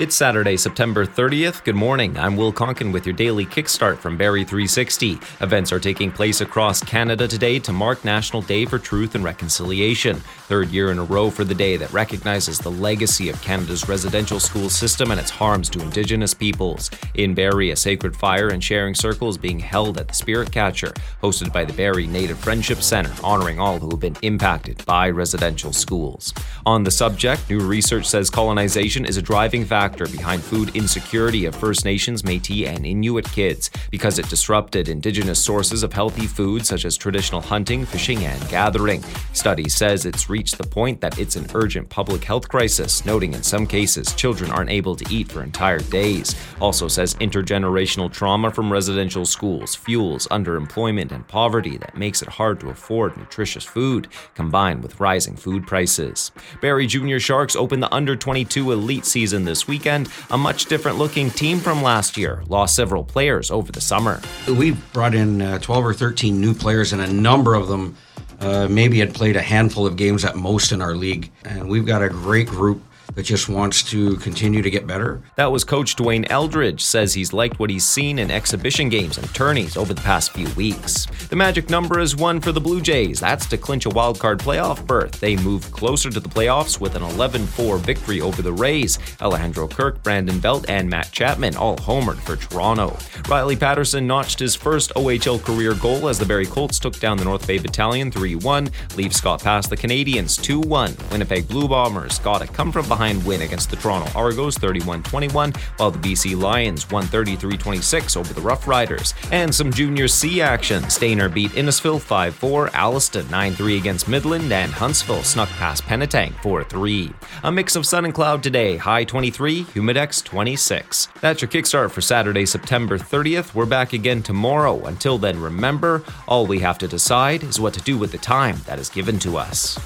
It's Saturday, September 30th. Good morning. I'm Will Conkin with your daily kickstart from Barrie 360. Events are taking place across Canada today to mark National Day for Truth and Reconciliation, third year in a row for the day that recognizes the legacy of Canada's residential school system and its harms to Indigenous peoples. In Barrie, a sacred fire and sharing circle is being held at the Spirit Catcher, hosted by the Barrie Native Friendship Centre, honoring all who have been impacted by residential schools. On the subject, new research says colonization is a driving factor factor behind food insecurity of First Nations, Metis, and Inuit kids because it disrupted indigenous sources of healthy food such as traditional hunting, fishing, and gathering. Study says it's reached the point that it's an urgent public health crisis, noting in some cases children aren't able to eat for entire days. Also says intergenerational trauma from residential schools fuels underemployment and poverty that makes it hard to afford nutritious food, combined with rising food prices. Barrie Junior Sharks open the under 22 elite season this week weekend, a much different looking team from last year lost several players over the summer. We brought in uh, 12 or 13 new players, and a number of them uh, maybe had played a handful of games at most in our league. And we've got a great group that just wants to continue to get better. That was Coach Dwayne Eldridge says he's liked what he's seen in exhibition games and tourneys over the past few weeks. The magic number is one for the Blue Jays. That's to clinch a wildcard playoff berth. They moved closer to the playoffs with an 11-4 victory over the Rays. Alejandro Kirk, Brandon Belt, and Matt Chapman all homered for Toronto. Riley Patterson notched his first OHL career goal as the Barrie Colts took down the North Bay Battalion 3-1. Leafs got past the Canadiens 2-1. Winnipeg Blue Bombers got a come from behind behind win against the Toronto Argos 31 21, while the BC Lions won 33 26 over the Rough Riders. And some Junior C action. Stayner beat Innisfil 5 4, Alliston 9 3 against Midland, and Huntsville snuck past Penetang 4 3. A mix of sun and cloud today, high 23, humidex 26. That's your kickstart for Saturday, September 30th. We're back again tomorrow. Until then, remember, all we have to decide is what to do with the time that is given to us.